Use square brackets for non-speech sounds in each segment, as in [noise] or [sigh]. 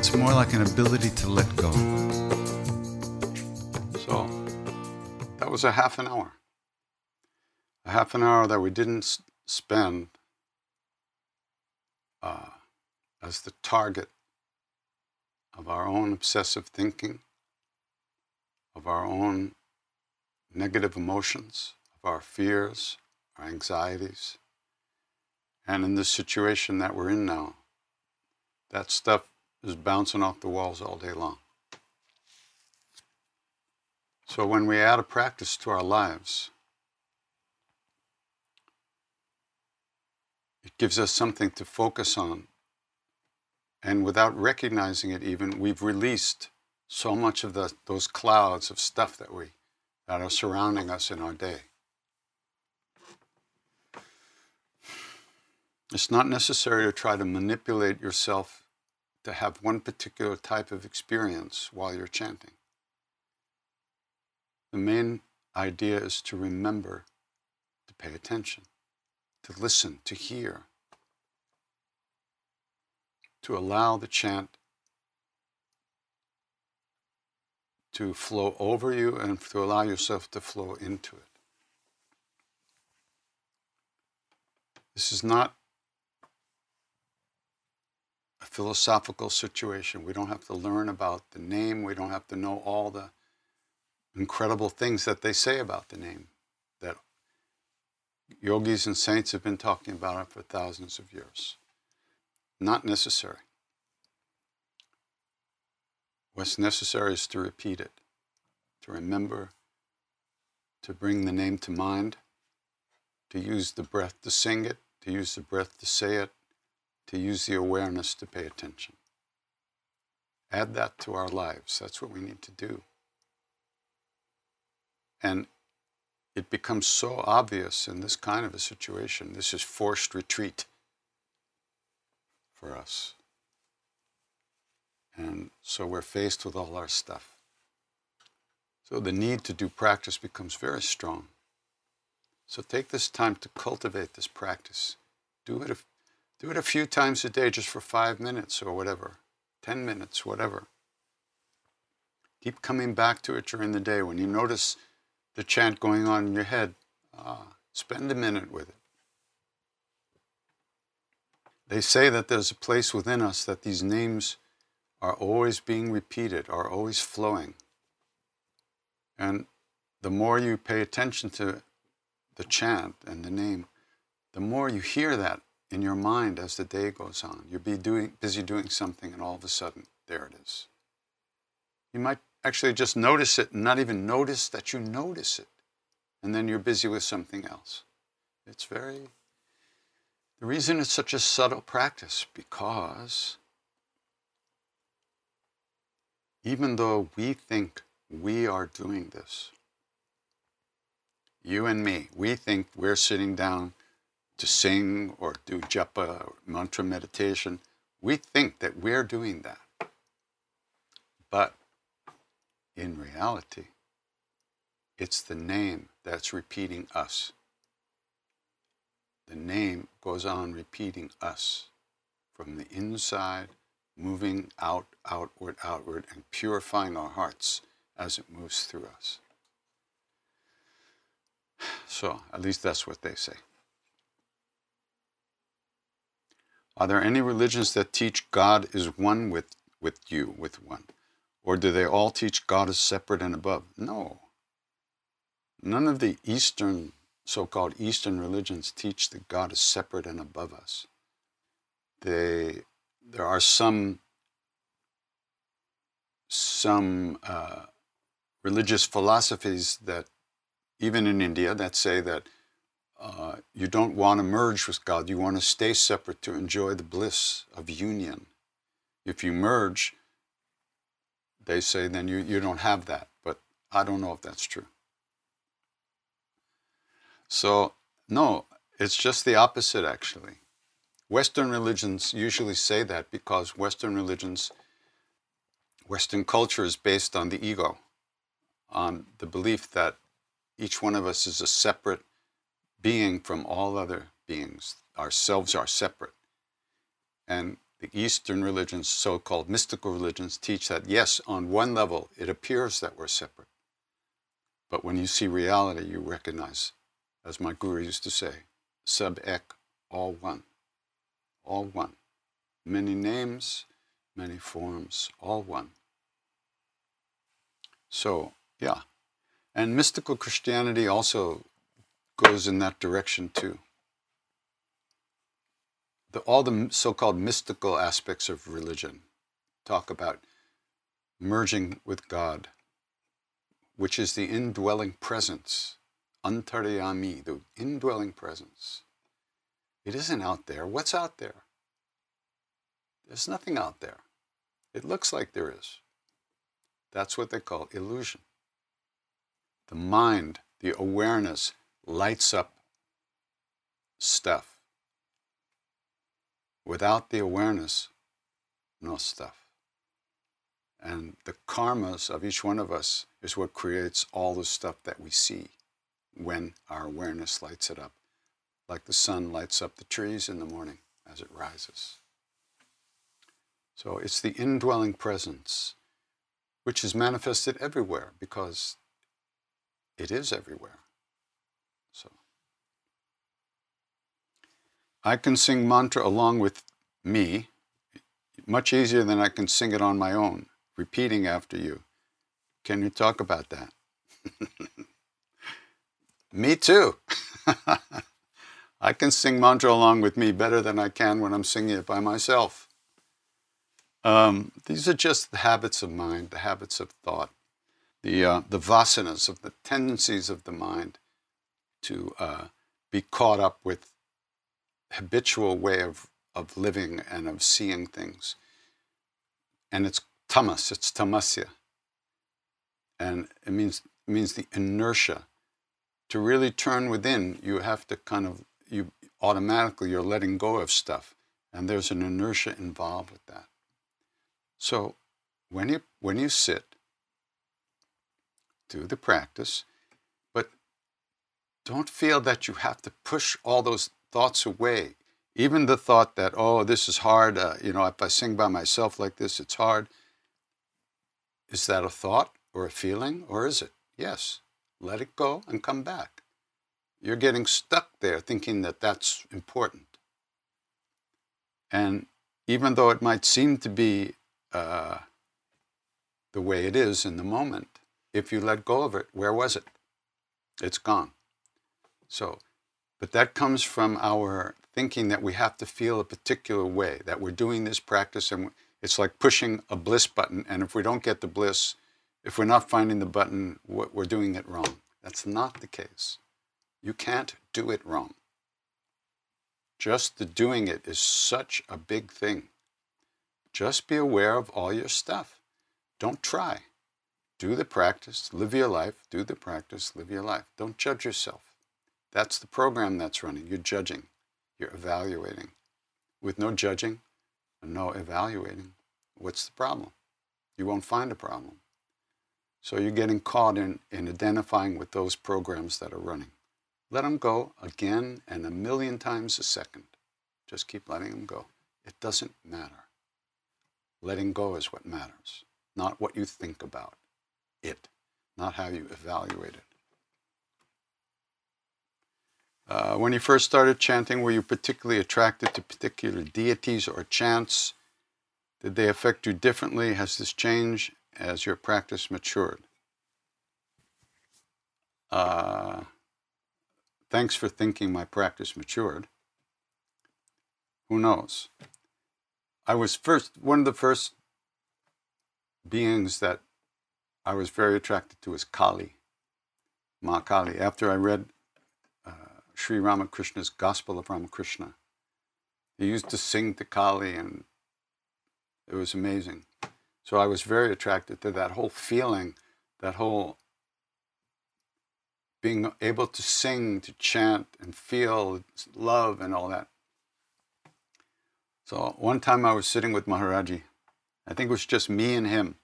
It's more like an ability to let go. So that was a half an hour. A half an hour that we didn't spend uh, as the target of our own obsessive thinking, of our own negative emotions, of our fears, our anxieties. And in the situation that we're in now, that stuff is bouncing off the walls all day long. So when we add a practice to our lives, it gives us something to focus on. And without recognizing it even, we've released so much of the, those clouds of stuff that we that are surrounding us in our day. It's not necessary to try to manipulate yourself to have one particular type of experience while you're chanting. The main idea is to remember to pay attention, to listen, to hear, to allow the chant to flow over you and to allow yourself to flow into it. This is not a philosophical situation. We don't have to learn about the name. We don't have to know all the incredible things that they say about the name that yogis and saints have been talking about it for thousands of years. Not necessary. What's necessary is to repeat it, to remember, to bring the name to mind, to use the breath to sing it, to use the breath to say it, to use the awareness to pay attention. Add that to our lives. That's what we need to do. And it becomes so obvious in this kind of a situation. This is forced retreat for us. And so we're faced with all our stuff. So the need to do practice becomes very strong. So take this time to cultivate this practice. Do it do it a few times a day, just for five minutes or whatever, 10 minutes, whatever. Keep coming back to it during the day. When you notice the chant going on in your head, uh, spend a minute with it. They say that there's a place within us that these names are always being repeated, are always flowing. And the more you pay attention to the chant and the name, the more you hear that in your mind as the day goes on. You'll be doing, busy doing something, and all of a sudden, there it is. You might actually just notice it and not even notice that you notice it. And then you're busy with something else. It's very, the reason it's such a subtle practice, because even though we think we are doing this, you and me, we think we're sitting down to sing or do japa or mantra meditation. We think that we're doing that. But in reality, it's the name that's repeating us. The name goes on repeating us from the inside, moving out, outward, outward, and purifying our hearts as it moves through us. [sighs] So, at least that's what they say. Are there any religions that teach God is one with, with you, with one? Or do they all teach God is separate and above? No. None of the Eastern, so called Eastern religions teach that God is separate and above us. They, there are some, some uh, religious philosophies that, even in India, that say that uh, you don't want to merge with God, you want to stay separate to enjoy the bliss of union. If you merge, they say then you, you don't have that. But I don't know if that's true. So, no, it's just the opposite actually. Western religions usually say that because Western religions, Western culture is based on the ego, on the belief that each one of us is a separate being from all other beings. Ourselves are separate. And the Eastern religions, so called mystical religions, teach that yes, on one level, it appears that we're separate. But when you see reality, you recognize, as my guru used to say, sub ek, all one. All one. Many names, many forms, all one. So, yeah. And mystical Christianity also goes in that direction too. The, all the so called mystical aspects of religion talk about merging with God, which is the indwelling presence, antaryami, the indwelling presence. It isn't out there. What's out there? There's nothing out there. It looks like there is. That's what they call illusion. The mind, the awareness, lights up stuff. Without the awareness, no stuff. And the karmas of each one of us is what creates all the stuff that we see when our awareness lights it up, like the sun lights up the trees in the morning as it rises. So it's the indwelling presence, which is manifested everywhere because it is everywhere. So I can sing mantra along with me much easier than I can sing it on my own, repeating after you. Can you talk about that? [laughs] me too. [laughs] I can sing mantra along with me better than I can when I'm singing it by myself. Um, these are just the habits of mind, the habits of thought, the, uh, the vasanas of the tendencies of the mind to uh, be caught up with habitual way of, of living and of seeing things. And it's tamas, it's tamasya. And it means, it means the inertia. To really turn within, you have to kind of, you automatically, you're letting go of stuff. And there's an inertia involved with that. So when you, when you sit, do the practice, but don't feel that you have to push all those thoughts away. Even the thought that, oh, this is hard, uh, you know, if I sing by myself like this, it's hard. Is that a thought or a feeling, or is it? Yes. Let it go and come back. You're getting stuck there thinking that that's important. And even though it might seem to be uh, the way it is in the moment, if you let go of it, where was it? It's gone. So, but that comes from our thinking that we have to feel a particular way, that we're doing this practice and it's like pushing a bliss button. And if we don't get the bliss, if we're not finding the button, we're doing it wrong. That's not the case. You can't do it wrong. Just the doing it is such a big thing. Just be aware of all your stuff. Don't try. Do the practice, live your life, do the practice, live your life. Don't judge yourself. That's the program that's running. You're judging, you're evaluating. With no judging and no evaluating, what's the problem? You won't find a problem. So you're getting caught in, in identifying with those programs that are running. Let them go again and a million times a second. Just keep letting them go. It doesn't matter. Letting go is what matters, not what you think about it, not how you evaluate it. Uh, when you first started chanting, were you particularly attracted to particular deities or chants? Did they affect you differently? Has this changed? as your practice matured. Uh, thanks for thinking my practice matured. Who knows? I was first, one of the first beings that I was very attracted to was Kali, Ma Kali. After I read Sri Ramakrishna's Gospel of Ramakrishna, he used to sing to Kali, and it was amazing. So I was very attracted to that whole feeling, that whole being able to sing, to chant, and feel love and all that. So one time I was sitting with Maharaji. I think it was just me and him.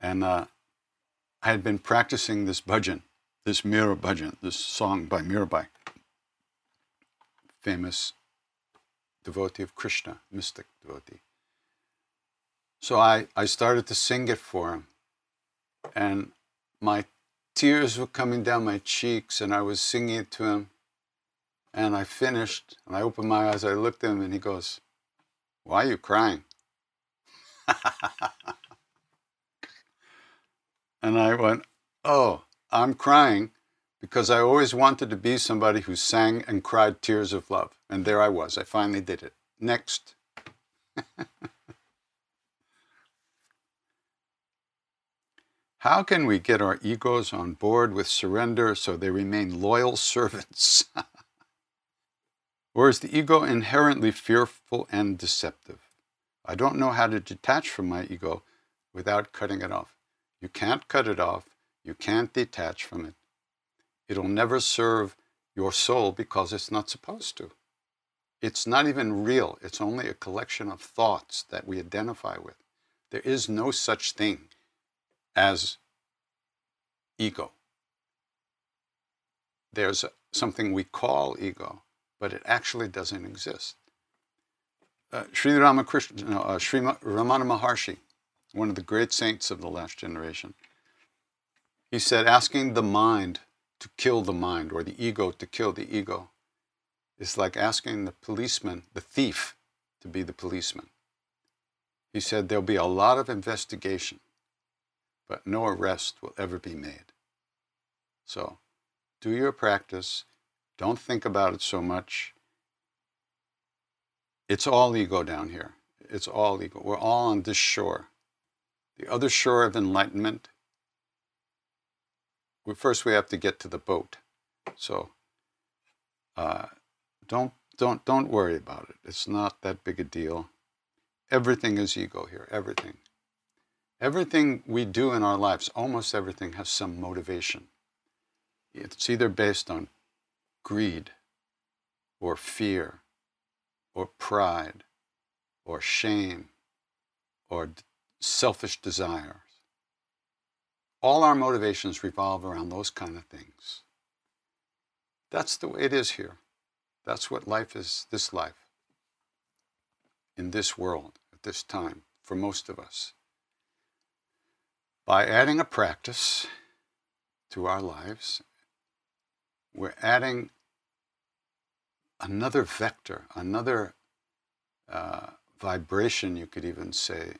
And uh, I had been practicing this bhajan, this Mira bhajan, this song by Mirabai, famous devotee of Krishna, mystic devotee. So I, I started to sing it for him. And my tears were coming down my cheeks, and I was singing it to him. And I finished, and I opened my eyes. I looked at him, and he goes, Why are you crying? [laughs] and I went, Oh, I'm crying because I always wanted to be somebody who sang and cried tears of love. And there I was. I finally did it. Next. [laughs] How can we get our egos on board with surrender so they remain loyal [laughs] servants? or is the ego inherently fearful and deceptive? I don't know how to detach from my ego without cutting it off. You can't cut it off. You can't detach from it. It'll never serve your soul because it's not supposed to. It's not even real. It's only a collection of thoughts that we identify with. There is no such thing as ego. There's something we call ego, but it actually doesn't exist. Uh, Sri no, uh, Sri Ramana Maharshi, one of the great saints of the last generation, he said, asking the mind to kill the mind or the ego to kill the ego is like asking the policeman, the thief, to be the policeman. He said there'll be a lot of investigation, but no arrest will ever be made. So do your practice. Don't think about it so much. It's all ego down here. It's all ego. We're all on this shore. The other shore of enlightenment, first we have to get to the boat. So uh, don't, don't, don't worry about it. It's not that big a deal. Everything is ego here, everything. Everything we do in our lives, almost everything has some motivation. It's either based on greed or fear or pride or shame or selfish desires. All our motivations revolve around those kind of things. That's the way it is here. That's what life is, this life, in this world, at this time, for most of us. By adding a practice to our lives, we're adding another vector, another uh, vibration, you could even say,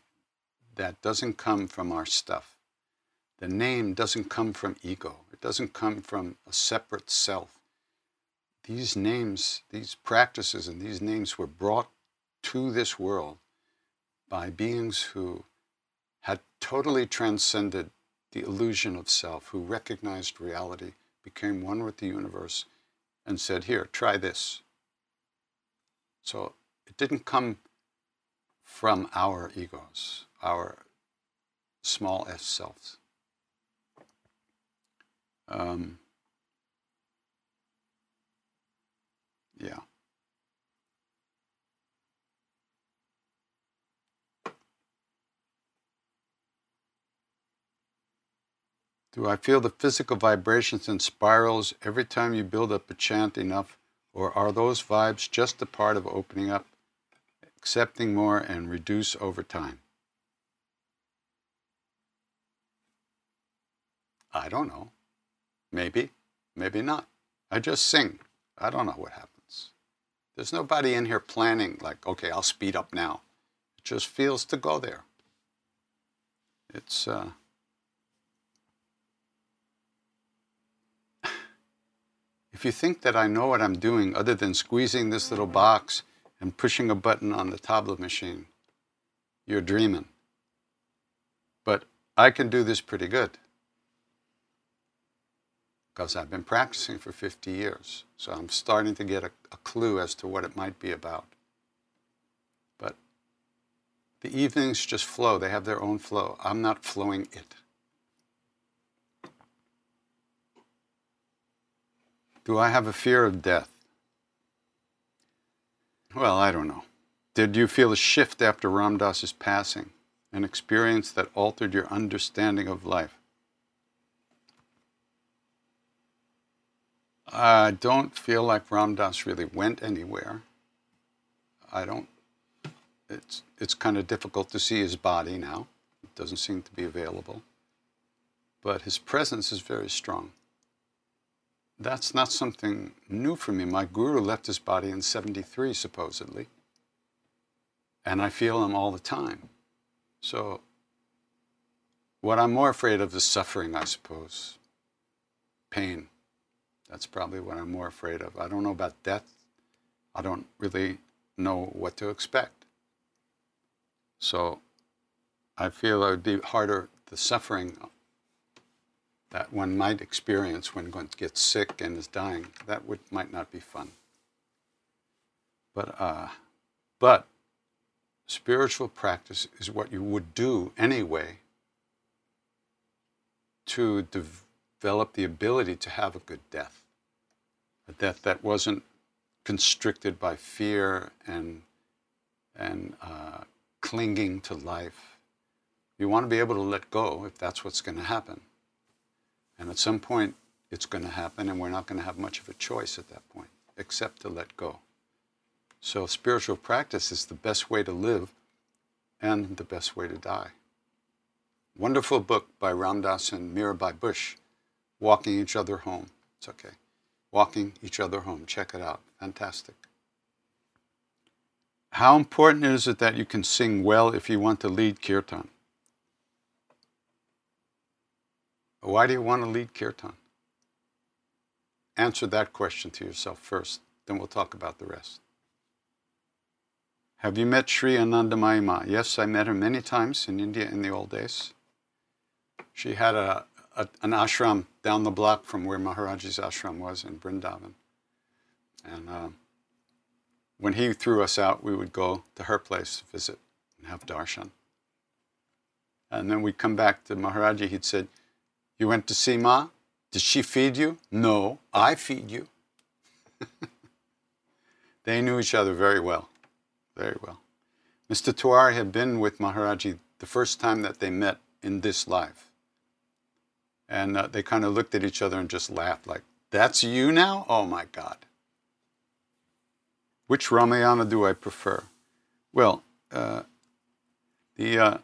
that doesn't come from our stuff. The name doesn't come from ego, it doesn't come from a separate self. These names, these practices, and these names were brought to this world by beings who had totally transcended the illusion of self, who recognized reality, became one with the universe, and said, Here, try this. So it didn't come from our egos, our small s selves. Um, yeah. Do I feel the physical vibrations and spirals every time you build up a chant enough, or are those vibes just a part of opening up, accepting more, and reduce over time? I don't know. Maybe, maybe not. I just sing. I don't know what happens. There's nobody in here planning, like, okay, I'll speed up now. It just feels to go there. It's uh, [sighs] if you think that I know what I'm doing other than squeezing this little box and pushing a button on the tabla machine, you're dreaming. But I can do this pretty good because I've been practicing for 50 years. So I'm starting to get a, a clue as to what it might be about. But the evenings just flow, they have their own flow. I'm not flowing it. Do I have a fear of death? Well, I don't know. Did you feel a shift after Ram Dass's passing, an experience that altered your understanding of life? I don't feel like Ram Dass really went anywhere. I don't. It's it's kind of difficult to see his body now. It doesn't seem to be available. But his presence is very strong. That's not something new for me. My guru left his body in 73, supposedly. And I feel him all the time. So, what I'm more afraid of is suffering, I suppose. Pain. That's probably what I'm more afraid of. I don't know about death. I don't really know what to expect. So I feel it would be harder, the suffering that one might experience when one gets sick and is dying, that would, might not be fun. But, uh, but spiritual practice is what you would do anyway to develop the ability to have a good death death that wasn't constricted by fear and, and uh, clinging to life. You want to be able to let go if that's what's going to happen. And at some point, it's going to happen, and we're not going to have much of a choice at that point, except to let go. So, spiritual practice is the best way to live and the best way to die. Wonderful book by Ram Dass and Mirabai Bush, Walking Each Other Home. It's okay walking each other home. Check it out. Fantastic. How important is it that you can sing well if you want to lead kirtan? Why do you want to lead kirtan? Answer that question to yourself first, then we'll talk about the rest. Have you met Sri Anandamayi Ma? Yes, I met her many times in India in the old days. She had a, a, an ashram down the block from where Maharaji's ashram was in Brindavan. And uh, when he threw us out, we would go to her place to visit and have darshan. And then we'd come back to Maharaji. He'd said, You went to see Ma? Did she feed you? No, I feed you. [laughs] they knew each other very well, very well. Mr. Tewari had been with Maharaji the first time that they met in this life. And uh, they kind of looked at each other and just laughed, like, That's you now? Oh my God. Which Ramayana do I prefer? Well, uh, the, uh,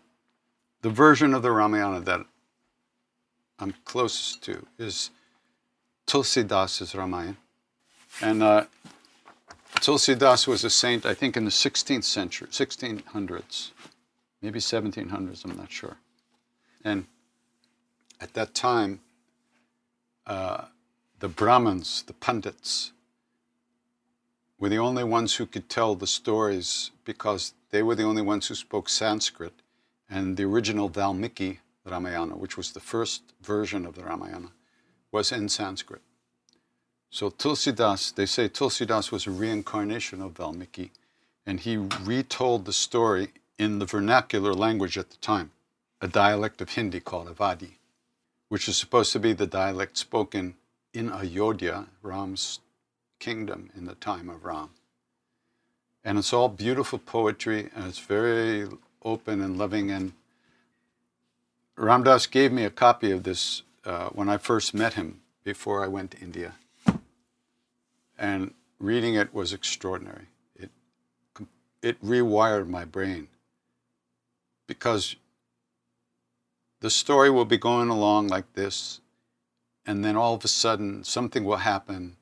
the version of the Ramayana that I'm closest to is Tulsidas' Ramayana. And uh, Tulsidas was a saint, I think, in the 16th century, 1600s, maybe 1700s, I'm not sure. And at that time, uh, the Brahmins, the Pandits, were the only ones who could tell the stories because they were the only ones who spoke Sanskrit. And the original Valmiki Ramayana, which was the first version of the Ramayana, was in Sanskrit. So Tulsidas, they say Tulsidas was a reincarnation of Valmiki, and he retold the story in the vernacular language at the time, a dialect of Hindi called Awadhi which is supposed to be the dialect spoken in Ayodhya, Ram's kingdom in the time of Ram. And it's all beautiful poetry, and it's very open and loving. And Ram Dass gave me a copy of this uh, when I first met him before I went to India. And reading it was extraordinary. It, it rewired my brain because the story will be going along like this, and then all of a sudden something will happen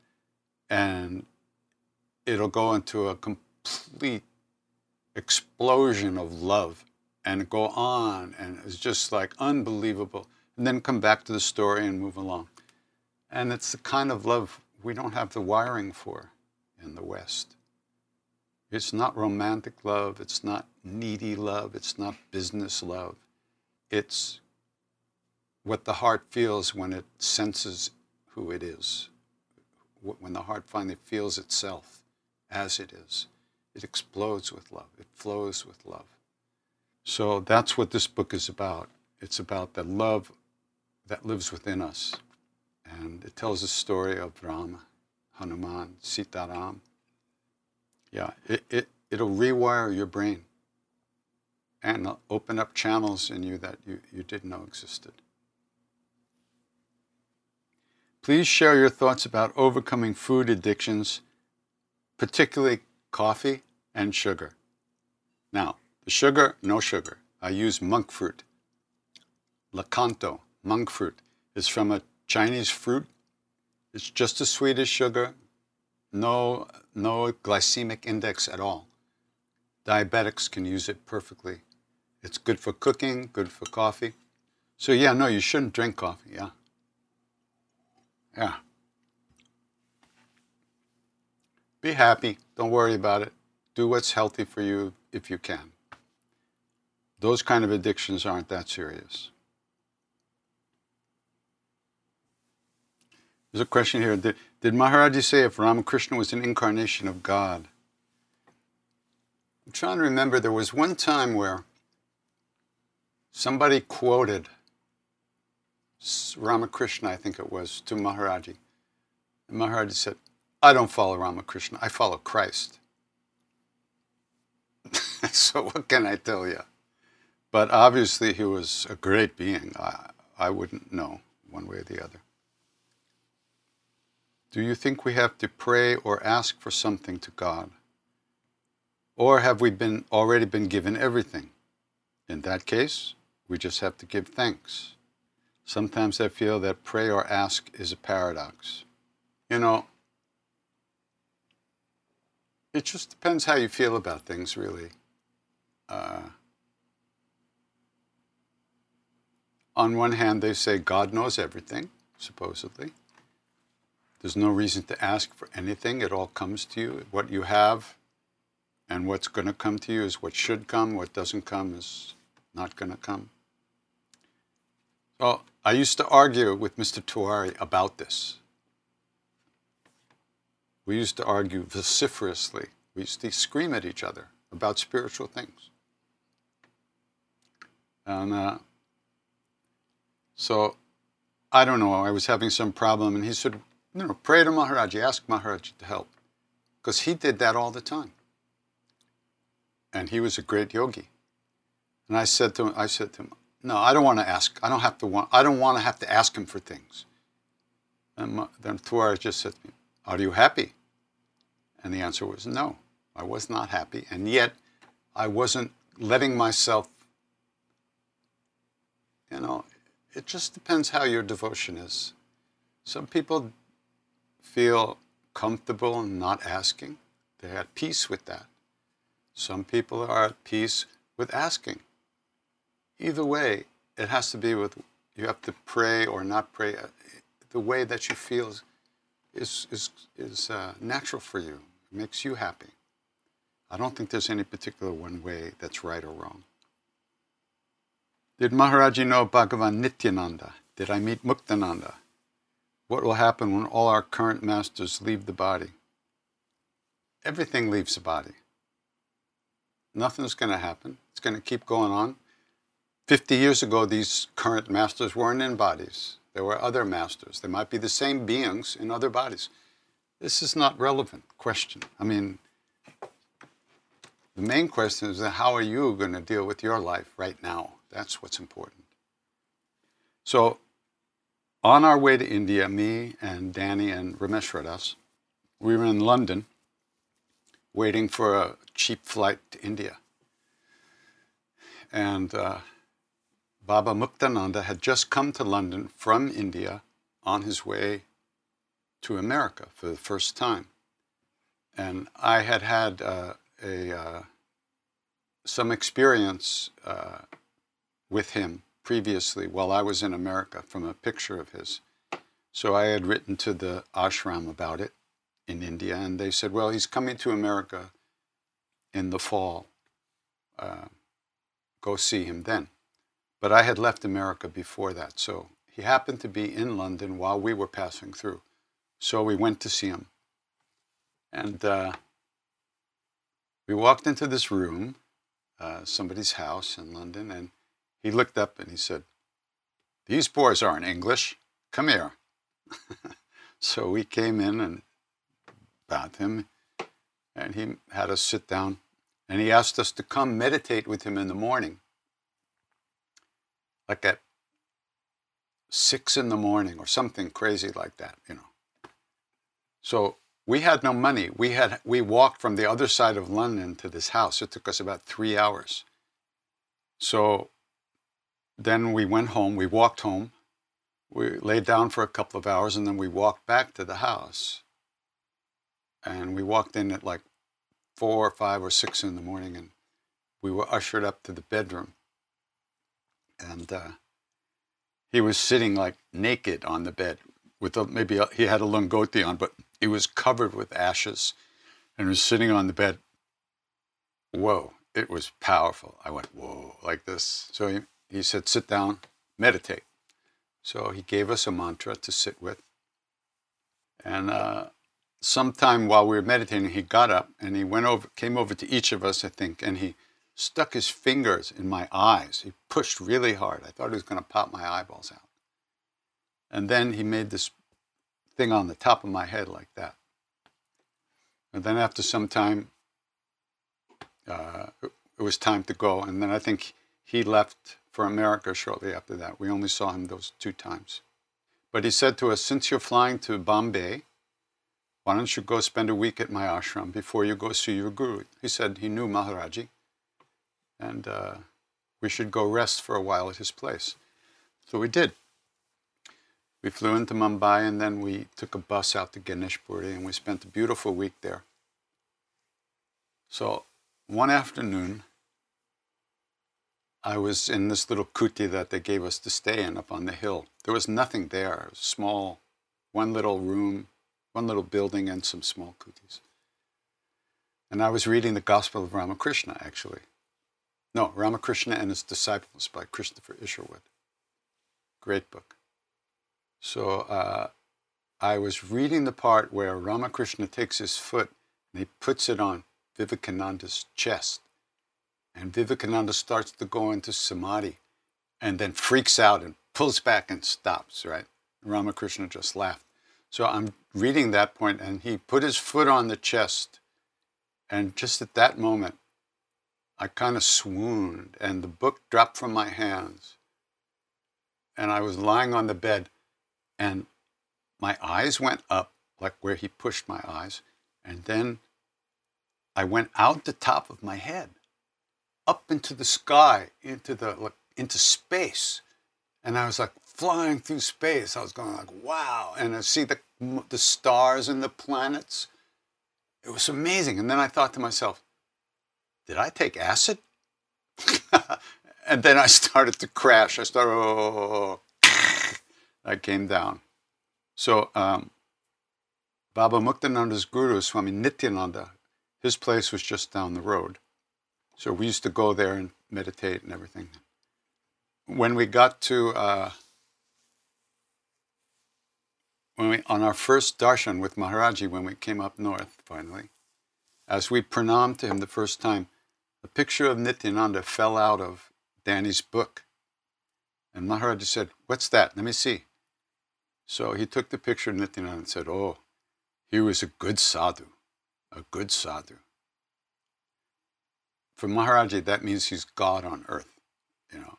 and it'll go into a complete explosion of love and go on, and it's just like unbelievable. And then come back to the story and move along. And it's the kind of love we don't have the wiring for in the West. It's not romantic love, it's not needy love, it's not business love. It's what the heart feels when it senses who it is, when the heart finally feels itself as it is. It explodes with love, it flows with love. So that's what this book is about. It's about the love that lives within us. And it tells the story of Rama, Hanuman, Sitaram. Yeah, it, it, it'll rewire your brain and open up channels in you that you, you didn't know existed. Please share your thoughts about overcoming food addictions, particularly coffee and sugar. Now, the sugar, no sugar. I use monk fruit. Lakanto, monk fruit, is from a Chinese fruit. It's just as sweet as sugar, no, no glycemic index at all. Diabetics can use it perfectly. It's good for cooking, good for coffee. So yeah, no, you shouldn't drink coffee, yeah. Yeah. Be happy. Don't worry about it. Do what's healthy for you if you can. Those kind of addictions aren't that serious. There's a question here. Did, did Maharaji say if Ramakrishna was an incarnation of God? I'm trying to remember. There was one time where somebody quoted Ramakrishna, I think it was, to Maharaji. And Maharaji said, I don't follow Ramakrishna, I follow Christ. [laughs] so what can I tell you? But obviously he was a great being. I, I wouldn't know one way or the other. Do you think we have to pray or ask for something to God? Or have we been already been given everything? In that case, we just have to give thanks. Sometimes I feel that pray or ask is a paradox. You know, it just depends how you feel about things, really. Uh, on one hand, they say God knows everything, supposedly. There's no reason to ask for anything. It all comes to you. What you have and what's going to come to you is what should come. What doesn't come is not going to come. So I used to argue with Mr. Tiwari about this. We used to argue vociferously. We used to scream at each other about spiritual things. And uh, so I don't know, I was having some problem, and he said, you know, pray to Maharaji, ask Maharaji to help. Because he did that all the time. And he was a great yogi. And I said to him, I said to him, no, I don't want to ask. I don't have to want. I don't want to have to ask him for things. And then Tiwari just said to me, "Are you happy?" And the answer was no. I was not happy, and yet I wasn't letting myself. You know, it just depends how your devotion is. Some people feel comfortable in not asking; they're at peace with that. Some people are at peace with asking either way, it has to be with you have to pray or not pray. Uh, the way that you feel is is is, is uh, natural for you. It makes you happy. I don't think there's any particular one way that's right or wrong. Did Maharaji know Bhagavan Nityananda? Did I meet Muktananda? What will happen when all our current masters leave the body? Everything leaves the body. Nothing's going to happen. It's going to keep going on. 50 years ago, these current masters weren't in bodies. There were other masters. They might be the same beings in other bodies. This is not relevant question. I mean, the main question is how are you going to deal with your life right now? That's what's important. So, on our way to India, me and Danny and Rameshwar Das, we were in London waiting for a cheap flight to India. And uh, Baba Muktananda had just come to London from India on his way to America for the first time. And I had had uh, a, uh, some experience uh, with him previously while I was in America from a picture of his. So I had written to the ashram about it in India, and they said, well, he's coming to America in the fall. Uh, go see him then. But I had left America before that, so he happened to be in London while we were passing through. So we went to see him. And uh, we walked into this room, uh, somebody's house in London, and he looked up and he said, These boys aren't English. Come here. [laughs] so we came in and bowed him, and he had us sit down, and he asked us to come meditate with him in the morning, like at six in the morning or something crazy like that, you know. So we had no money. We had we walked from the other side of London to this house. It took us about three hours. So then we went home. We walked home. We laid down for a couple of hours, and then we walked back to the house. And we walked in at like four or five or six in the morning, and we were ushered up to the bedroom. And uh, he was sitting like naked on the bed with a, maybe a, he had a lungoti on, but he was covered with ashes and was sitting on the bed. Whoa, it was powerful. I went, whoa, like this. So he, he said, sit down, meditate. So he gave us a mantra to sit with. And uh, sometime while we were meditating, he got up and he went over, came over to each of us, I think, and he stuck his fingers in my eyes. He pushed really hard. I thought he was going to pop my eyeballs out. And then he made this thing on the top of my head like that. And then after some time, uh, it was time to go. And then I think he left for America shortly after that. We only saw him those two times. But he said to us, since you're flying to Bombay, why don't you go spend a week at my ashram before you go see your guru? He said he knew Maharaji, and uh, we should go rest for a while at his place. So we did. We flew into Mumbai and then we took a bus out to Ganeshpuri and we spent a beautiful week there. So one afternoon, I was in this little kuti that they gave us to stay in up on the hill. There was nothing there. Was small, one little room, one little building, and some small kutis. And I was reading the Gospel of Ramakrishna, actually. No, Ramakrishna and his Disciples by Christopher Isherwood. Great book. So uh, I was reading the part where Ramakrishna takes his foot and he puts it on Vivekananda's chest. And Vivekananda starts to go into samadhi and then freaks out and pulls back and stops, right? Ramakrishna just laughed. So I'm reading that point and he put his foot on the chest. And just at that moment, I kind of swooned and the book dropped from my hands. And I was lying on the bed and my eyes went up, like where he pushed my eyes. And then I went out the top of my head, up into the sky, into the like, into space. And I was like flying through space. I was going like, wow. And I see the, the stars and the planets. It was amazing. And then I thought to myself, did I take acid? [laughs] and then I started to crash. I started, oh, I came down. So um, Baba Muktananda's guru, Swami Nityananda, his place was just down the road. So we used to go there and meditate and everything. When we got to, uh, when we, on our first darshan with Maharaji, when we came up north finally, as we pranam to him the first time, a picture of Nityananda fell out of Danny's book. And Maharaji said, What's that? Let me see. So he took the picture of Nityananda and said, Oh, he was a good sadhu, a good sadhu. For Maharaji, that means he's God on earth. You know,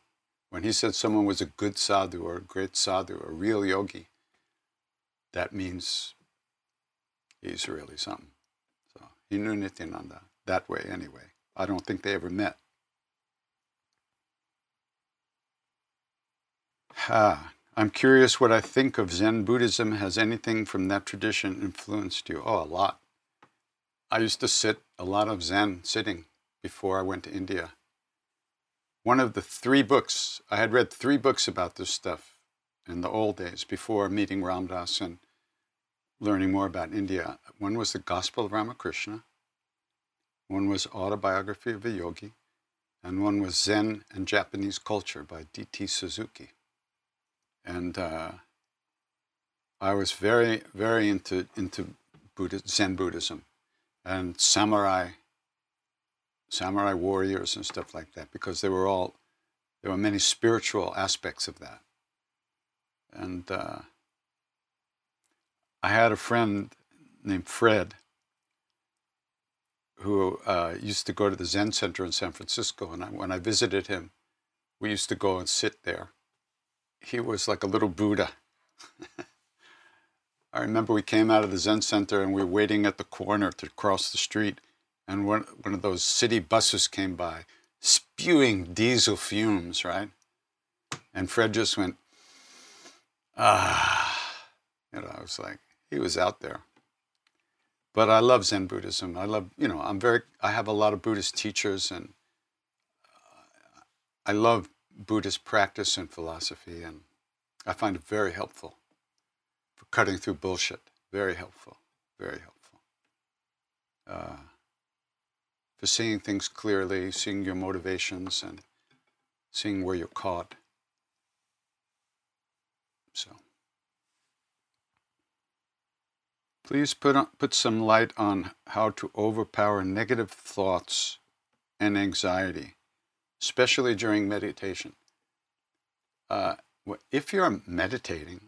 when he said someone was a good sadhu or a great sadhu, a real yogi, that means he's really something. So he knew Nityananda that way anyway. I don't think they ever met. Ah, I'm curious what I think of Zen Buddhism. Has anything from that tradition influenced you? Oh, a lot. I used to sit a lot of Zen sitting before I went to India. One of the three books, I had read three books about this stuff in the old days before meeting Ram Dass and learning more about India. One was the Gospel of Ramakrishna, one was Autobiography of a Yogi, and one was Zen and Japanese Culture by D.T. Suzuki. And uh, I was very, very into, into Buddha, Zen Buddhism and samurai, samurai warriors and stuff like that, because they were all, there were many spiritual aspects of that. And uh, I had a friend named Fred who uh, used to go to the Zen Center in San Francisco. And I, when I visited him, we used to go and sit there. He was like a little Buddha. [laughs] I remember we came out of the Zen Center and we were waiting at the corner to cross the street. And one, one of those city buses came by, spewing diesel fumes, right? And Fred just went, ah. You know, I was like, he was out there. But I love Zen Buddhism. I love, you know, I'm very, I have a lot of Buddhist teachers and uh, I love Buddhist practice and philosophy and I find it very helpful for cutting through bullshit. Very helpful. Very helpful. Uh, for seeing things clearly, seeing your motivations and seeing where you're caught. So. Please put, on, put some light on how to overpower negative thoughts and anxiety, especially during meditation. Uh, if you're meditating,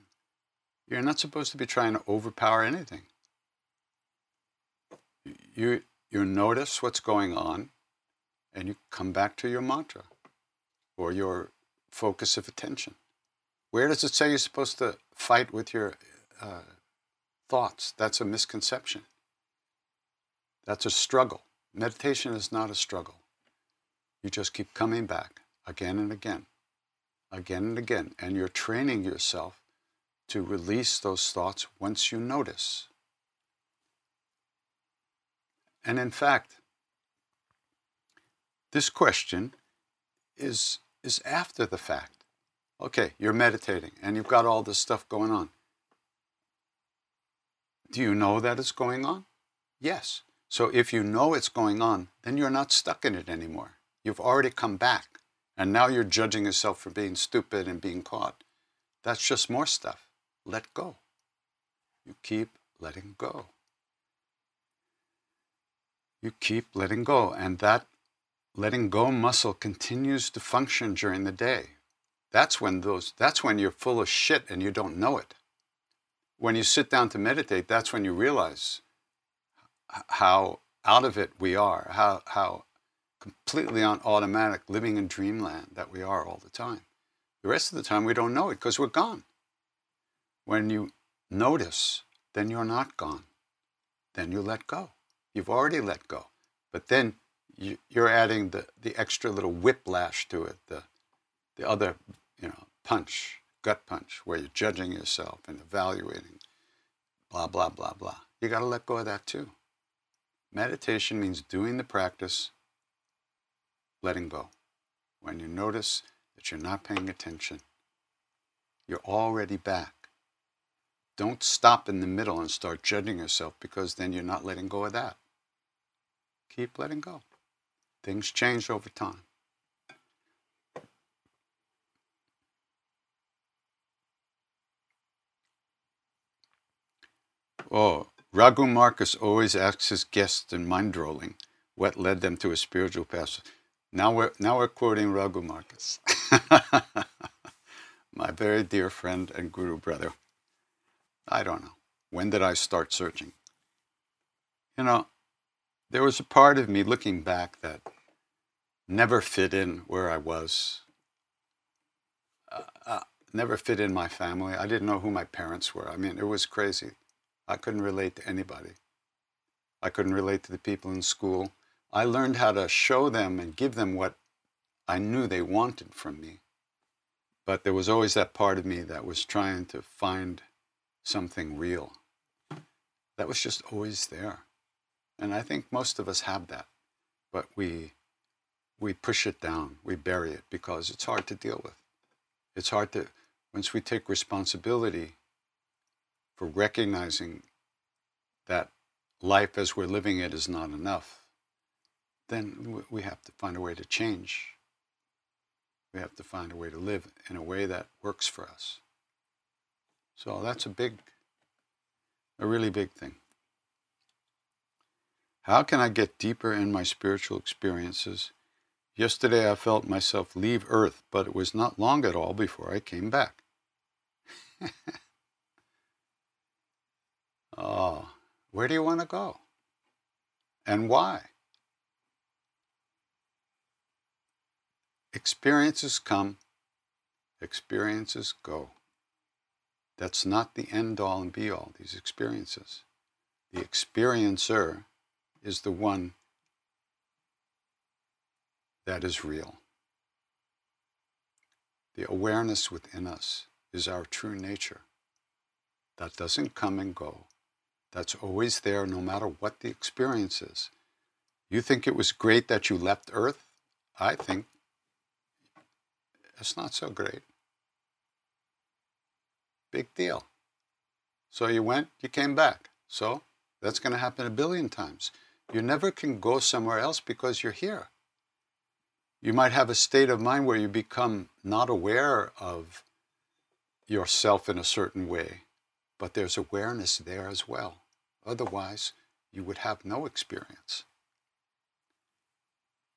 you're not supposed to be trying to overpower anything. You, you notice what's going on and you come back to your mantra or your focus of attention. Where does it say you're supposed to fight with your uh, thoughts. That's a misconception. That's a struggle. Meditation is not a struggle. You just keep coming back again and again, again and again, and you're training yourself to release those thoughts once you notice. And in fact, this question is, is after the fact. Okay, you're meditating and you've got all this stuff going on. Do you know that it's going on? Yes. So if you know it's going on, then you're not stuck in it anymore. You've already come back. And now you're judging yourself for being stupid and being caught. That's just more stuff. Let go. You keep letting go. You keep letting go. And that letting go muscle continues to function during the day. That's when those that's when you're full of shit and you don't know it when you sit down to meditate, that's when you realize how out of it we are, how, how completely on automatic, living in dreamland that we are all the time. The rest of the time, we don't know it because we're gone. When you notice, then you're not gone. Then you let go. You've already let go. But then you, are adding the, the extra little whiplash to it, the, the other, you know, punch gut punch where you're judging yourself and evaluating, blah, blah, blah, blah. You got to let go of that too. Meditation means doing the practice, letting go. When you notice that you're not paying attention, you're already back. Don't stop in the middle and start judging yourself because then you're not letting go of that. Keep letting go. Things change over time. Oh, Raghu Markus always asks his guests in Mindrolling what led them to a spiritual path. Now we're, now we're quoting Raghu Markus, [laughs] my very dear friend and guru brother. I don't know. When did I start searching? You know, there was a part of me looking back that never fit in where I was, uh, uh, never fit in my family. I didn't know who my parents were. I mean, it was crazy. I couldn't relate to anybody. I couldn't relate to the people in school. I learned how to show them and give them what I knew they wanted from me. But there was always that part of me that was trying to find something real. That was just always there. And I think most of us have that. But we we push it down, we bury it because it's hard to deal with. It's hard to, once we take responsibility for recognizing that life as we're living it is not enough, then we have to find a way to change. We have to find a way to live in a way that works for us. So that's a big, a really big thing. How can I get deeper in my spiritual experiences? Yesterday I felt myself leave Earth, but it was not long at all before I came back. [laughs] oh, where do you want to go? And why? Experiences come, experiences go. That's not the end all and be all, these experiences. The experiencer is the one that is real. The awareness within us is our true nature. That doesn't come and go. That's always there no matter what the experience is. You think it was great that you left Earth? I think it's not so great. Big deal. So you went, you came back. So that's going to happen a billion times. You never can go somewhere else because you're here. You might have a state of mind where you become not aware of yourself in a certain way, but there's awareness there as well. Otherwise, you would have no experience.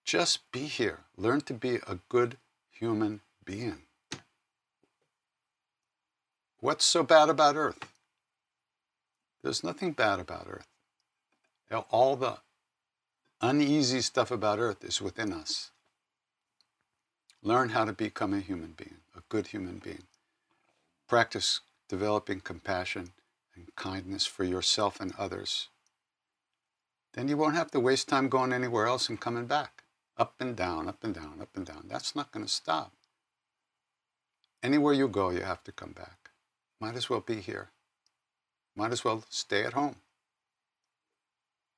Just be here. Learn to be a good human being. What's so bad about Earth? There's nothing bad about Earth. All the uneasy stuff about Earth is within us. Learn how to become a human being, a good human being. Practice developing compassion and kindness for yourself and others. Then you won't have to waste time going anywhere else and coming back. Up and down, up and down, up and down. That's not going to stop. Anywhere you go, you have to come back. Might as well be here. Might as well stay at home,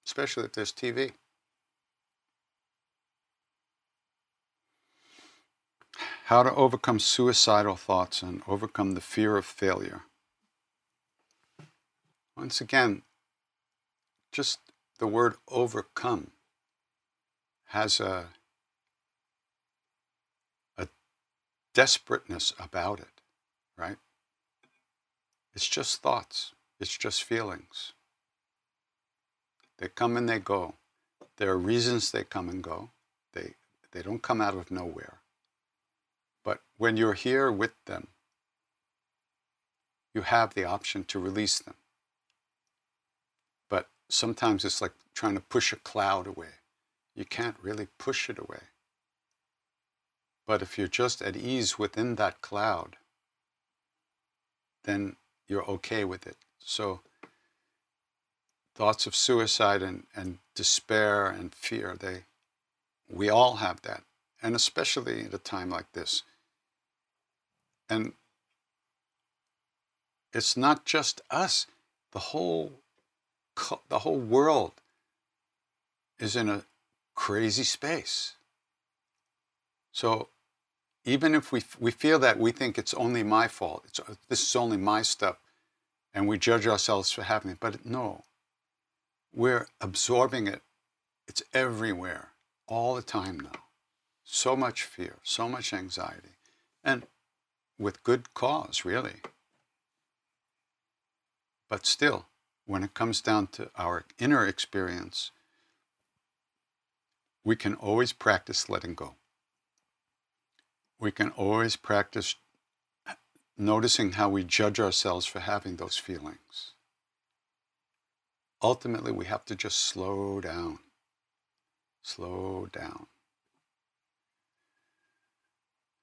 especially if there's TV. How to overcome suicidal thoughts and overcome the fear of failure. Once again, just the word overcome has a, a desperateness about it, right? It's just thoughts, it's just feelings. They come and they go. There are reasons they come and go. They, they don't come out of nowhere. When you're here with them, you have the option to release them. But sometimes it's like trying to push a cloud away. You can't really push it away. But if you're just at ease within that cloud, then you're okay with it. So thoughts of suicide and, and despair and fear, they we all have that. And especially at a time like this. And it's not just us. The whole the whole world is in a crazy space. So even if we, we feel that we think it's only my fault, it's, this is only my stuff, and we judge ourselves for having it, but no, we're absorbing it. It's everywhere, all the time now. So much fear, so much anxiety, and with good cause, really. But still, when it comes down to our inner experience, we can always practice letting go. We can always practice noticing how we judge ourselves for having those feelings. Ultimately, we have to just slow down. Slow down.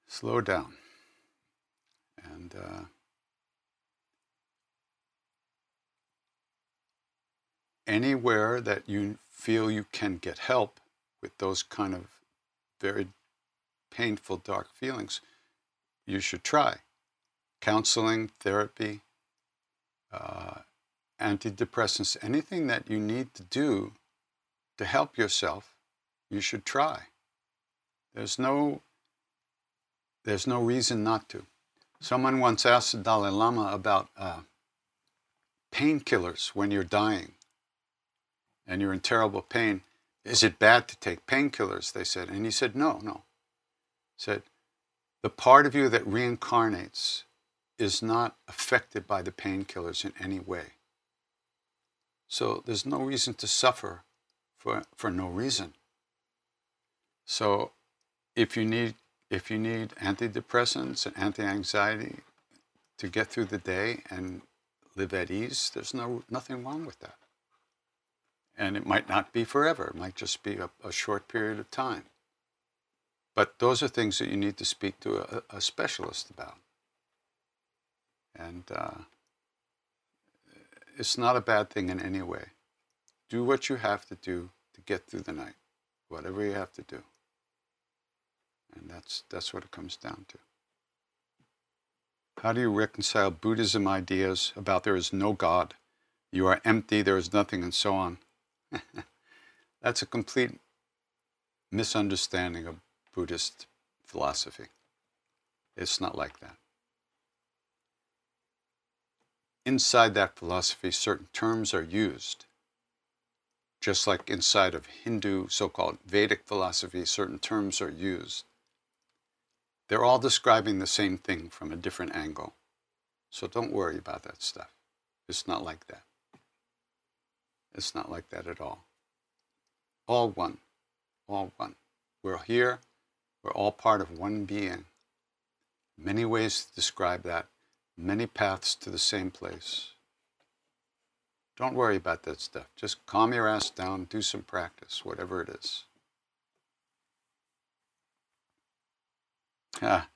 Slow down. And uh, anywhere that you feel you can get help with those kind of very painful, dark feelings, you should try counseling, therapy, uh, antidepressants, anything that you need to do to help yourself, you should try. There's no, there's no reason not to. Someone once asked the Dalai Lama about uh, painkillers when you're dying and you're in terrible pain. Is it bad to take painkillers? They said. And he said, No, no. He said, The part of you that reincarnates is not affected by the painkillers in any way. So there's no reason to suffer for, for no reason. So if you need if you need antidepressants and anti-anxiety to get through the day and live at ease, there's no nothing wrong with that. And it might not be forever. It might just be a, a short period of time. But those are things that you need to speak to a, a specialist about. And uh, it's not a bad thing in any way. Do what you have to do to get through the night, whatever you have to do. And that's, that's what it comes down to. How do you reconcile Buddhism ideas about there is no God, you are empty, there is nothing, and so on? [laughs] that's a complete misunderstanding of Buddhist philosophy. It's not like that. Inside that philosophy, certain terms are used. Just like inside of Hindu so called Vedic philosophy, certain terms are used. They're all describing the same thing from a different angle. So don't worry about that stuff. It's not like that. It's not like that at all. All one. All one. We're here. We're all part of one being. Many ways to describe that. Many paths to the same place. Don't worry about that stuff. Just calm your ass down, do some practice, whatever it is. Ah,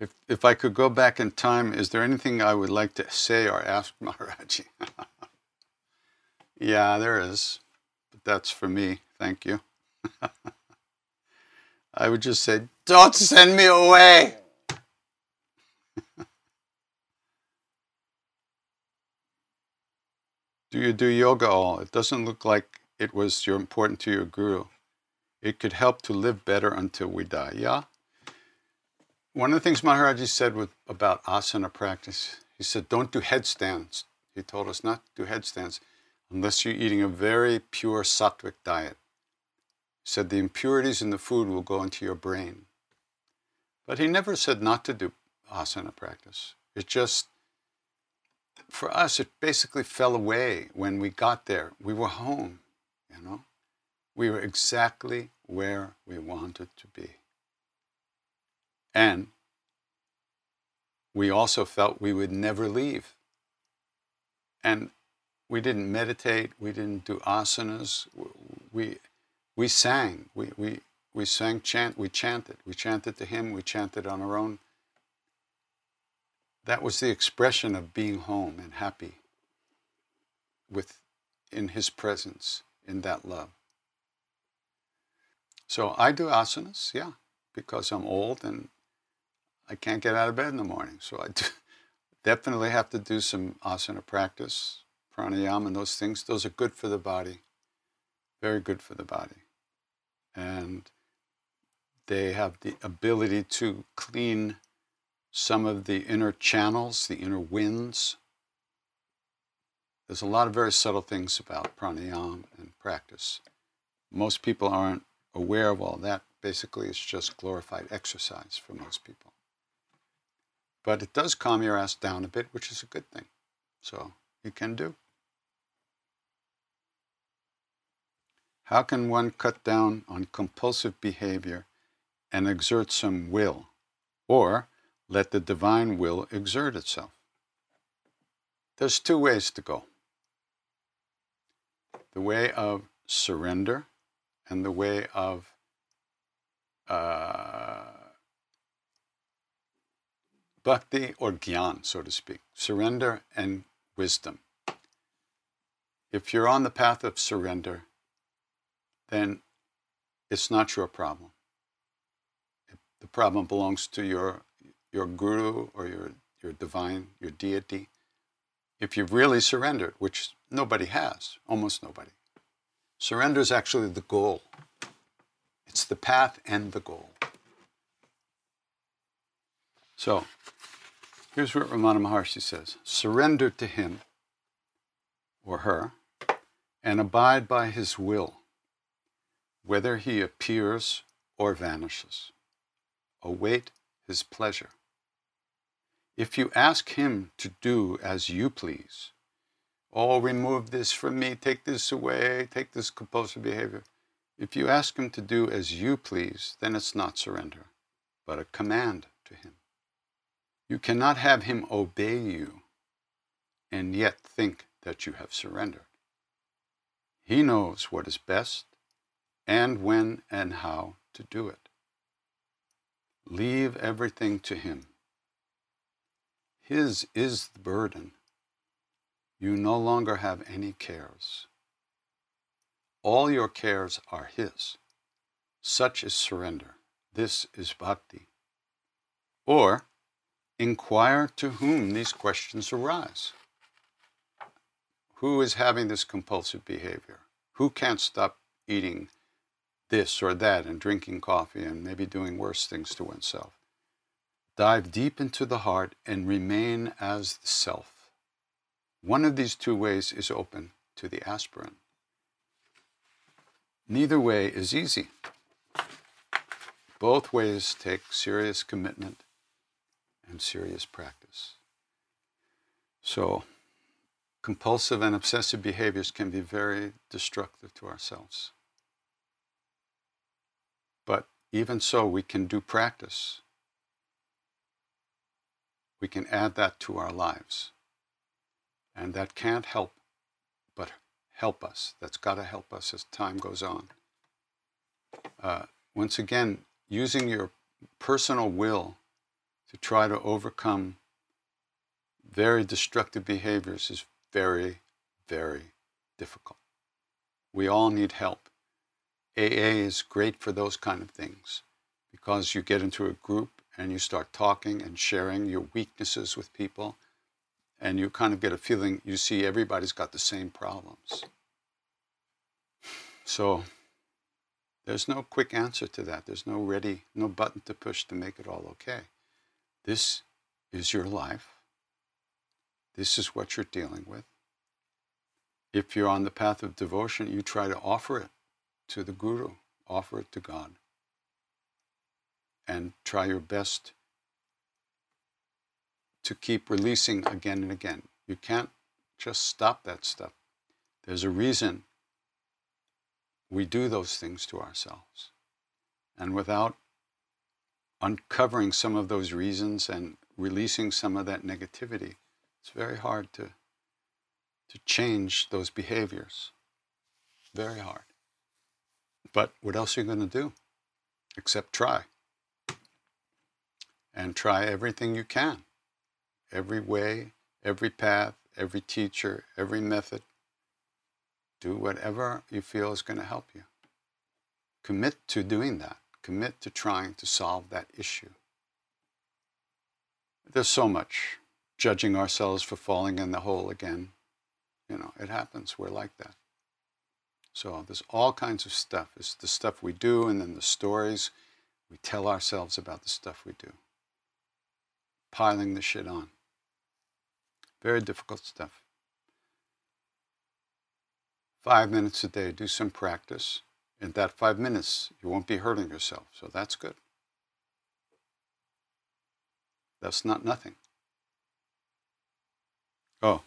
if, if I could go back in time, is there anything I would like to say or ask [laughs] Maharaji? yeah, there is. But that's for me. Thank you. [laughs] I would just say, don't send me away. [laughs] do you do yoga all? It doesn't look like it was your important to your guru. It could help to live better until we die. Yeah, one of the things Maharaji said with, about asana practice, he said, don't do headstands. He told us not to do headstands unless you're eating a very pure sattvic diet. He said the impurities in the food will go into your brain. But he never said not to do asana practice. It just, for us, it basically fell away when we got there. We were home, you know. We were exactly where we wanted to be. And we also felt we would never leave. And we didn't meditate, we didn't do asanas, we, we sang, we, we, we sang chant, we chanted, we chanted to him, we chanted on our own. That was the expression of being home and happy with in his presence, in that love. So I do asanas, yeah, because I'm old and I can't get out of bed in the morning. So I [laughs] definitely have to do some asana practice, pranayama, and those things. Those are good for the body, very good for the body. And they have the ability to clean some of the inner channels, the inner winds. There's a lot of very subtle things about pranayama and practice. Most people aren't aware of all that. Basically, it's just glorified exercise for most people. But it does calm your ass down a bit, which is a good thing. So you can do. How can one cut down on compulsive behavior and exert some will, or let the divine will exert itself? There's two ways to go the way of surrender and the way of uh, bhakti or gyan, so to speak, surrender and wisdom. If you're on the path of surrender, then it's not your problem. The problem belongs to your, your guru or your, your divine, your deity. If you've really surrendered, which nobody has, almost nobody, surrender is actually the goal. It's the path and the goal. So, here's what Ramana Maharshi says Surrender to him or her and abide by his will, whether he appears or vanishes. Await his pleasure. If you ask him to do as you please, oh, remove this from me, take this away, take this compulsive behavior. If you ask him to do as you please, then it's not surrender, but a command to him. You cannot have him obey you and yet think that you have surrendered. He knows what is best and when and how to do it. Leave everything to him. His is the burden. You no longer have any cares. All your cares are his. Such is surrender. This is bhakti. Or, inquire to whom these questions arise. Who is having this compulsive behavior? Who can't stop eating this or that and drinking coffee and maybe doing worse things to oneself? Dive deep into the heart and remain as the self. One of these two ways is open to the aspirant. Neither way is easy. Both ways take serious commitment and serious practice. So, compulsive and obsessive behaviors can be very destructive to ourselves. But even so, we can do practice. We can add that to our lives. And that can't help but help us. That's got to help us as time goes on. Uh, once again, using your personal will to try to overcome very destructive behaviors is very, very difficult. We all need help. AA is great for those kind of things because you get into a group and you start talking and sharing your weaknesses with people and you kind of get a feeling you see everybody's got the same problems. So there's no quick answer to that. There's no ready, no button to push to make it all okay. This is your life. This is what you're dealing with. If you're on the path of devotion, you try to offer it to the Guru, offer it to God, and try your best to keep releasing again and again. You can't just stop that stuff. There's a reason we do those things to ourselves. And without uncovering some of those reasons and releasing some of that negativity, it's very hard to, to change those behaviors. Very hard. But what else are you going to do except try? And try everything you can. Every way, every path, every teacher, every method. Do whatever you feel is going to help you. Commit to doing that. Commit to trying to solve that issue. There's so much judging ourselves for falling in the hole again. You know, it happens. We're like that. So there's all kinds of stuff. It's the stuff we do and then the stories we tell ourselves about the stuff we do. Piling the shit on. Very difficult stuff. Five minutes a day, do some practice. In that five minutes, you won't be hurting yourself. So that's good. That's not nothing. Oh,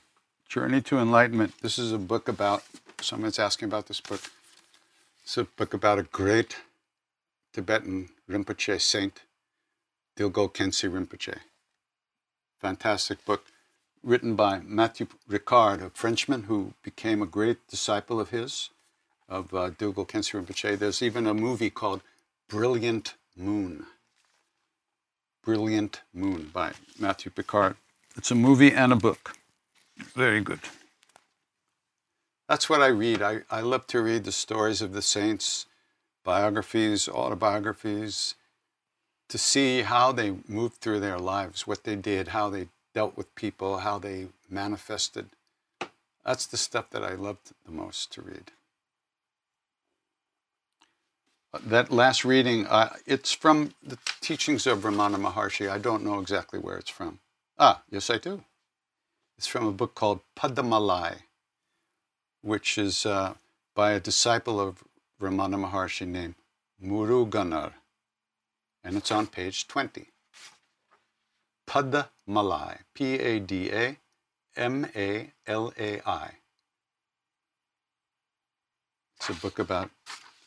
Journey to Enlightenment. This is a book about, someone's asking about this book. It's a book about a great Tibetan Rinpoche saint, Dilgo Khyentse Rinpoche. Fantastic book written by Matthieu Ricard, a Frenchman who became a great disciple of his, of uh, Dilgo Khyentse Rinpoche. There's even a movie called Brilliant Moon. Brilliant Moon by Matthieu Ricard. It's a movie and a book. Very good. That's what I read. I, I love to read the stories of the saints, biographies, autobiographies, to see how they moved through their lives, what they did, how they dealt with people, how they manifested. That's the stuff that I loved the most to read. That last reading, uh, it's from the teachings of Ramana Maharshi. I don't know exactly where it's from. Ah, yes, I do. It's from a book called Padamalai, which is uh, by a disciple of Ramana Maharshi named Muruganar, and it's on page 20. Padamalai, P A D A M A L A I. It's a book about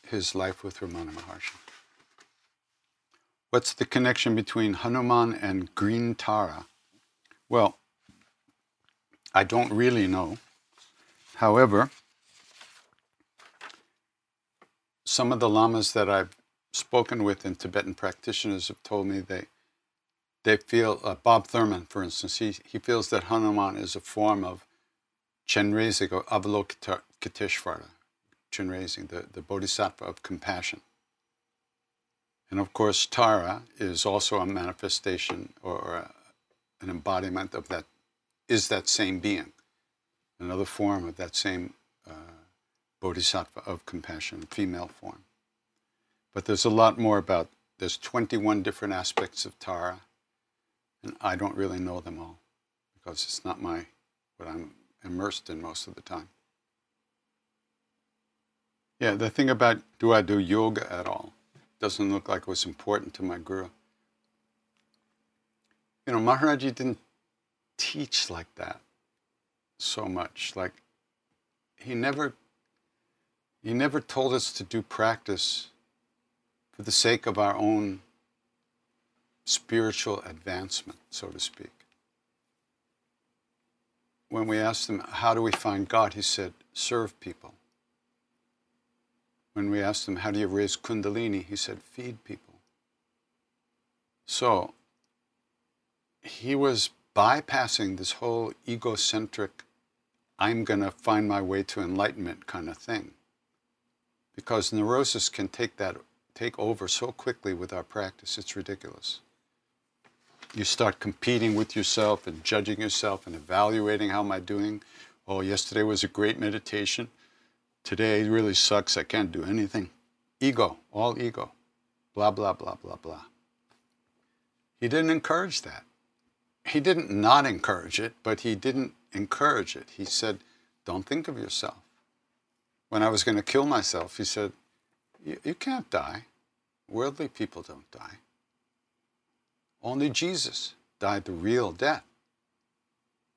his life with Ramana Maharshi. What's the connection between Hanuman and green Tara? Well, I don't really know. However, some of the lamas that I've spoken with and Tibetan practitioners have told me they they feel uh, Bob Thurman, for instance, he he feels that Hanuman is a form of Chenrezig or Avalokiteshvara, Chenrezig, the, the Bodhisattva of compassion. And of course, Tara is also a manifestation or a, an embodiment of that, is that same being, another form of that same uh, Bodhisattva of compassion, female form. But there's a lot more about, there's 21 different aspects of Tara, and I don't really know them all because it's not my, what I'm immersed in most of the time. Yeah, the thing about do I do yoga at all doesn't look like it was important to my guru. You know, Maharaji didn't teach like that so much. Like he never he never told us to do practice for the sake of our own spiritual advancement, so to speak. When we asked him, How do we find God? he said, Serve people. When we asked him, How do you raise Kundalini? he said, Feed people. So, he was bypassing this whole egocentric, I'm going to find my way to enlightenment kind of thing. Because neurosis can take that take over so quickly with our practice, it's ridiculous. You start competing with yourself and judging yourself and evaluating how am I doing? Oh, yesterday was a great meditation. Today really sucks. I can't do anything. Ego, all ego. Blah, blah, blah, blah, blah. He didn't encourage that. He didn't not encourage it, but he didn't encourage it. He said, don't think of yourself. When I was going to kill myself, he said, you can't die. Worldly people don't die. Only Jesus died the real death.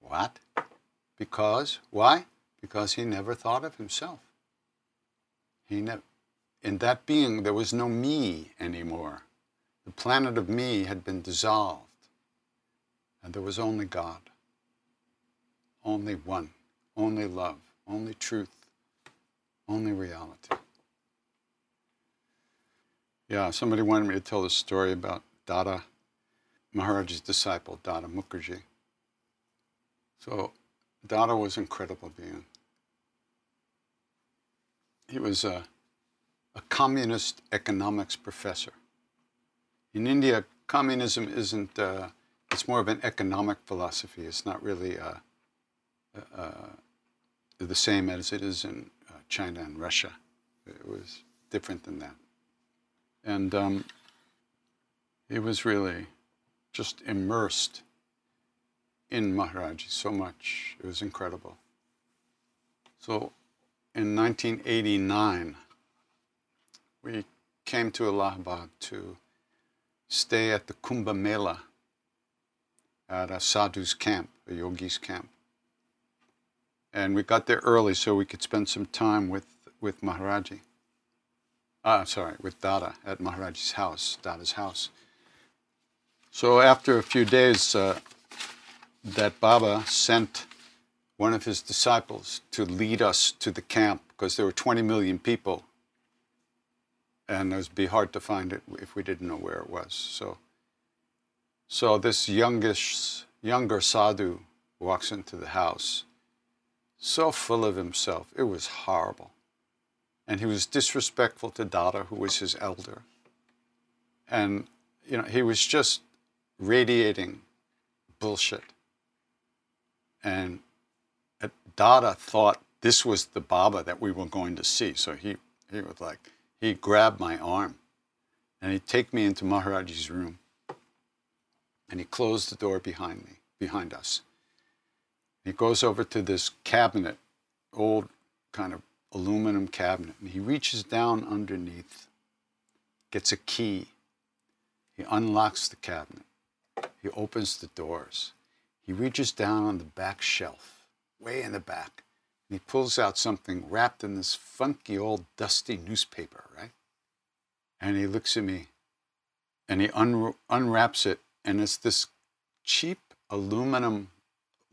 What? Because, why? Because he never thought of himself. He never, in that being, there was no me anymore. The planet of me had been dissolved, and there was only God, only one, only love, only truth, only reality. Yeah, somebody wanted me to tell the story about Dada, Maharaj's disciple, Dada Mukherjee. So, Dada was an incredible being he was a, a communist economics professor. In India, communism isn't, uh, it's more of an economic philosophy. It's not really uh, uh, uh the same as it is in China and Russia. It was different than that. And um, he was really just immersed in Maharaj so much. It was incredible. So in 1989, we came to Allahabad to stay at the Kumbh Mela at a sadhu's camp, a yogi's camp. And we got there early so we could spend some time with, with Maharaji. Ah, sorry, with Dada at Maharaji's house, Dada's house. So after a few days, uh, that Baba sent one of his disciples to lead us to the camp because there were 20 million people and it would be hard to find it if we didn't know where it was. So, so this youngish, younger sadhu walks into the house, so full of himself. It was horrible. And he was disrespectful to Dada, who was his elder. And, you know, he was just radiating bullshit. And Dada thought this was the Baba that we were going to see. So he, he was like, he'd grab my arm and he'd take me into Maharaji's room and he closed the door behind me, behind us. He goes over to this cabinet, old kind of aluminum cabinet, and he reaches down underneath, gets a key. He unlocks the cabinet. He opens the doors. He reaches down on the back shelf, way in the back, and he pulls out something wrapped in this funky old dusty newspaper, right? And he looks at me and he un- unwraps it, and it's this cheap aluminum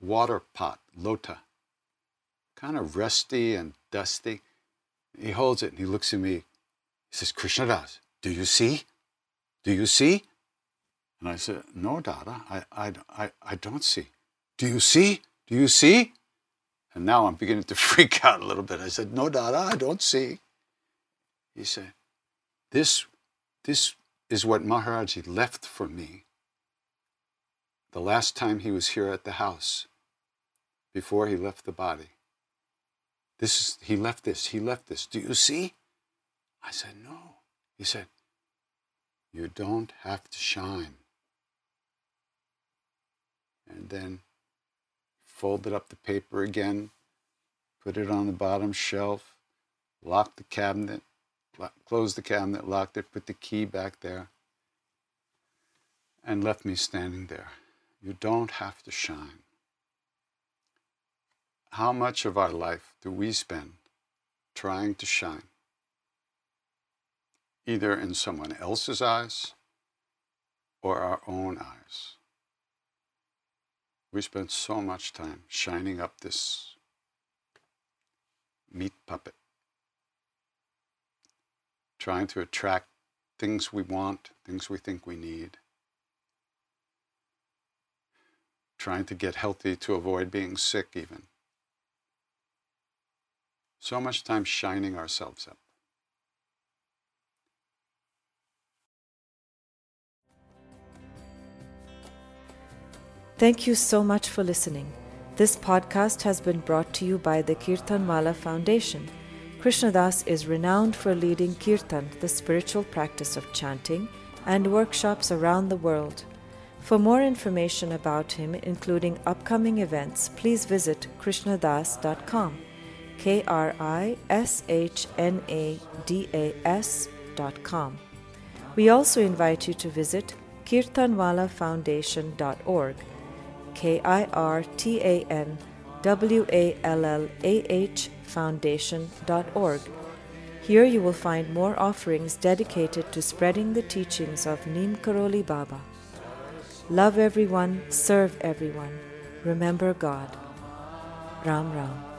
water pot, lota, kind of rusty and dusty. He holds it and he looks at me. He says, Krishna Das, do you see? Do you see? And I said, No, Dada, I, I, I, I don't see. Do you see? Do you see? And now I'm beginning to [laughs] freak out a little bit. I said, No, Dada, I don't see. He said, This, this is what Maharaji left for me the last time he was here at the house before he left the body. This is, he left this, he left this. Do you see? I said, No. He said, You don't have to shine. And then folded up the paper again, put it on the bottom shelf, locked the cabinet, closed the cabinet, locked it, put the key back there, and left me standing there. You don't have to shine. How much of our life do we spend trying to shine? Either in someone else's eyes or our own eyes. We spend so much time shining up this meat puppet, trying to attract things we want, things we think we need, trying to get healthy to avoid being sick, even. So much time shining ourselves up. Thank you so much for listening. This podcast has been brought to you by the Kirtan Wallah Foundation. Krishna Das is renowned for leading kirtan, the spiritual practice of chanting, and workshops around the world. For more information about him, including upcoming events, please visit krishnadas.com. K R I S H N A D A S.com. We also invite you to visit kirtanwallahfoundation.org K I R T A N W A L L A H Foundation.org. Here you will find more offerings dedicated to spreading the teachings of Neem Karoli Baba. Love everyone, serve everyone, remember God. Ram Ram.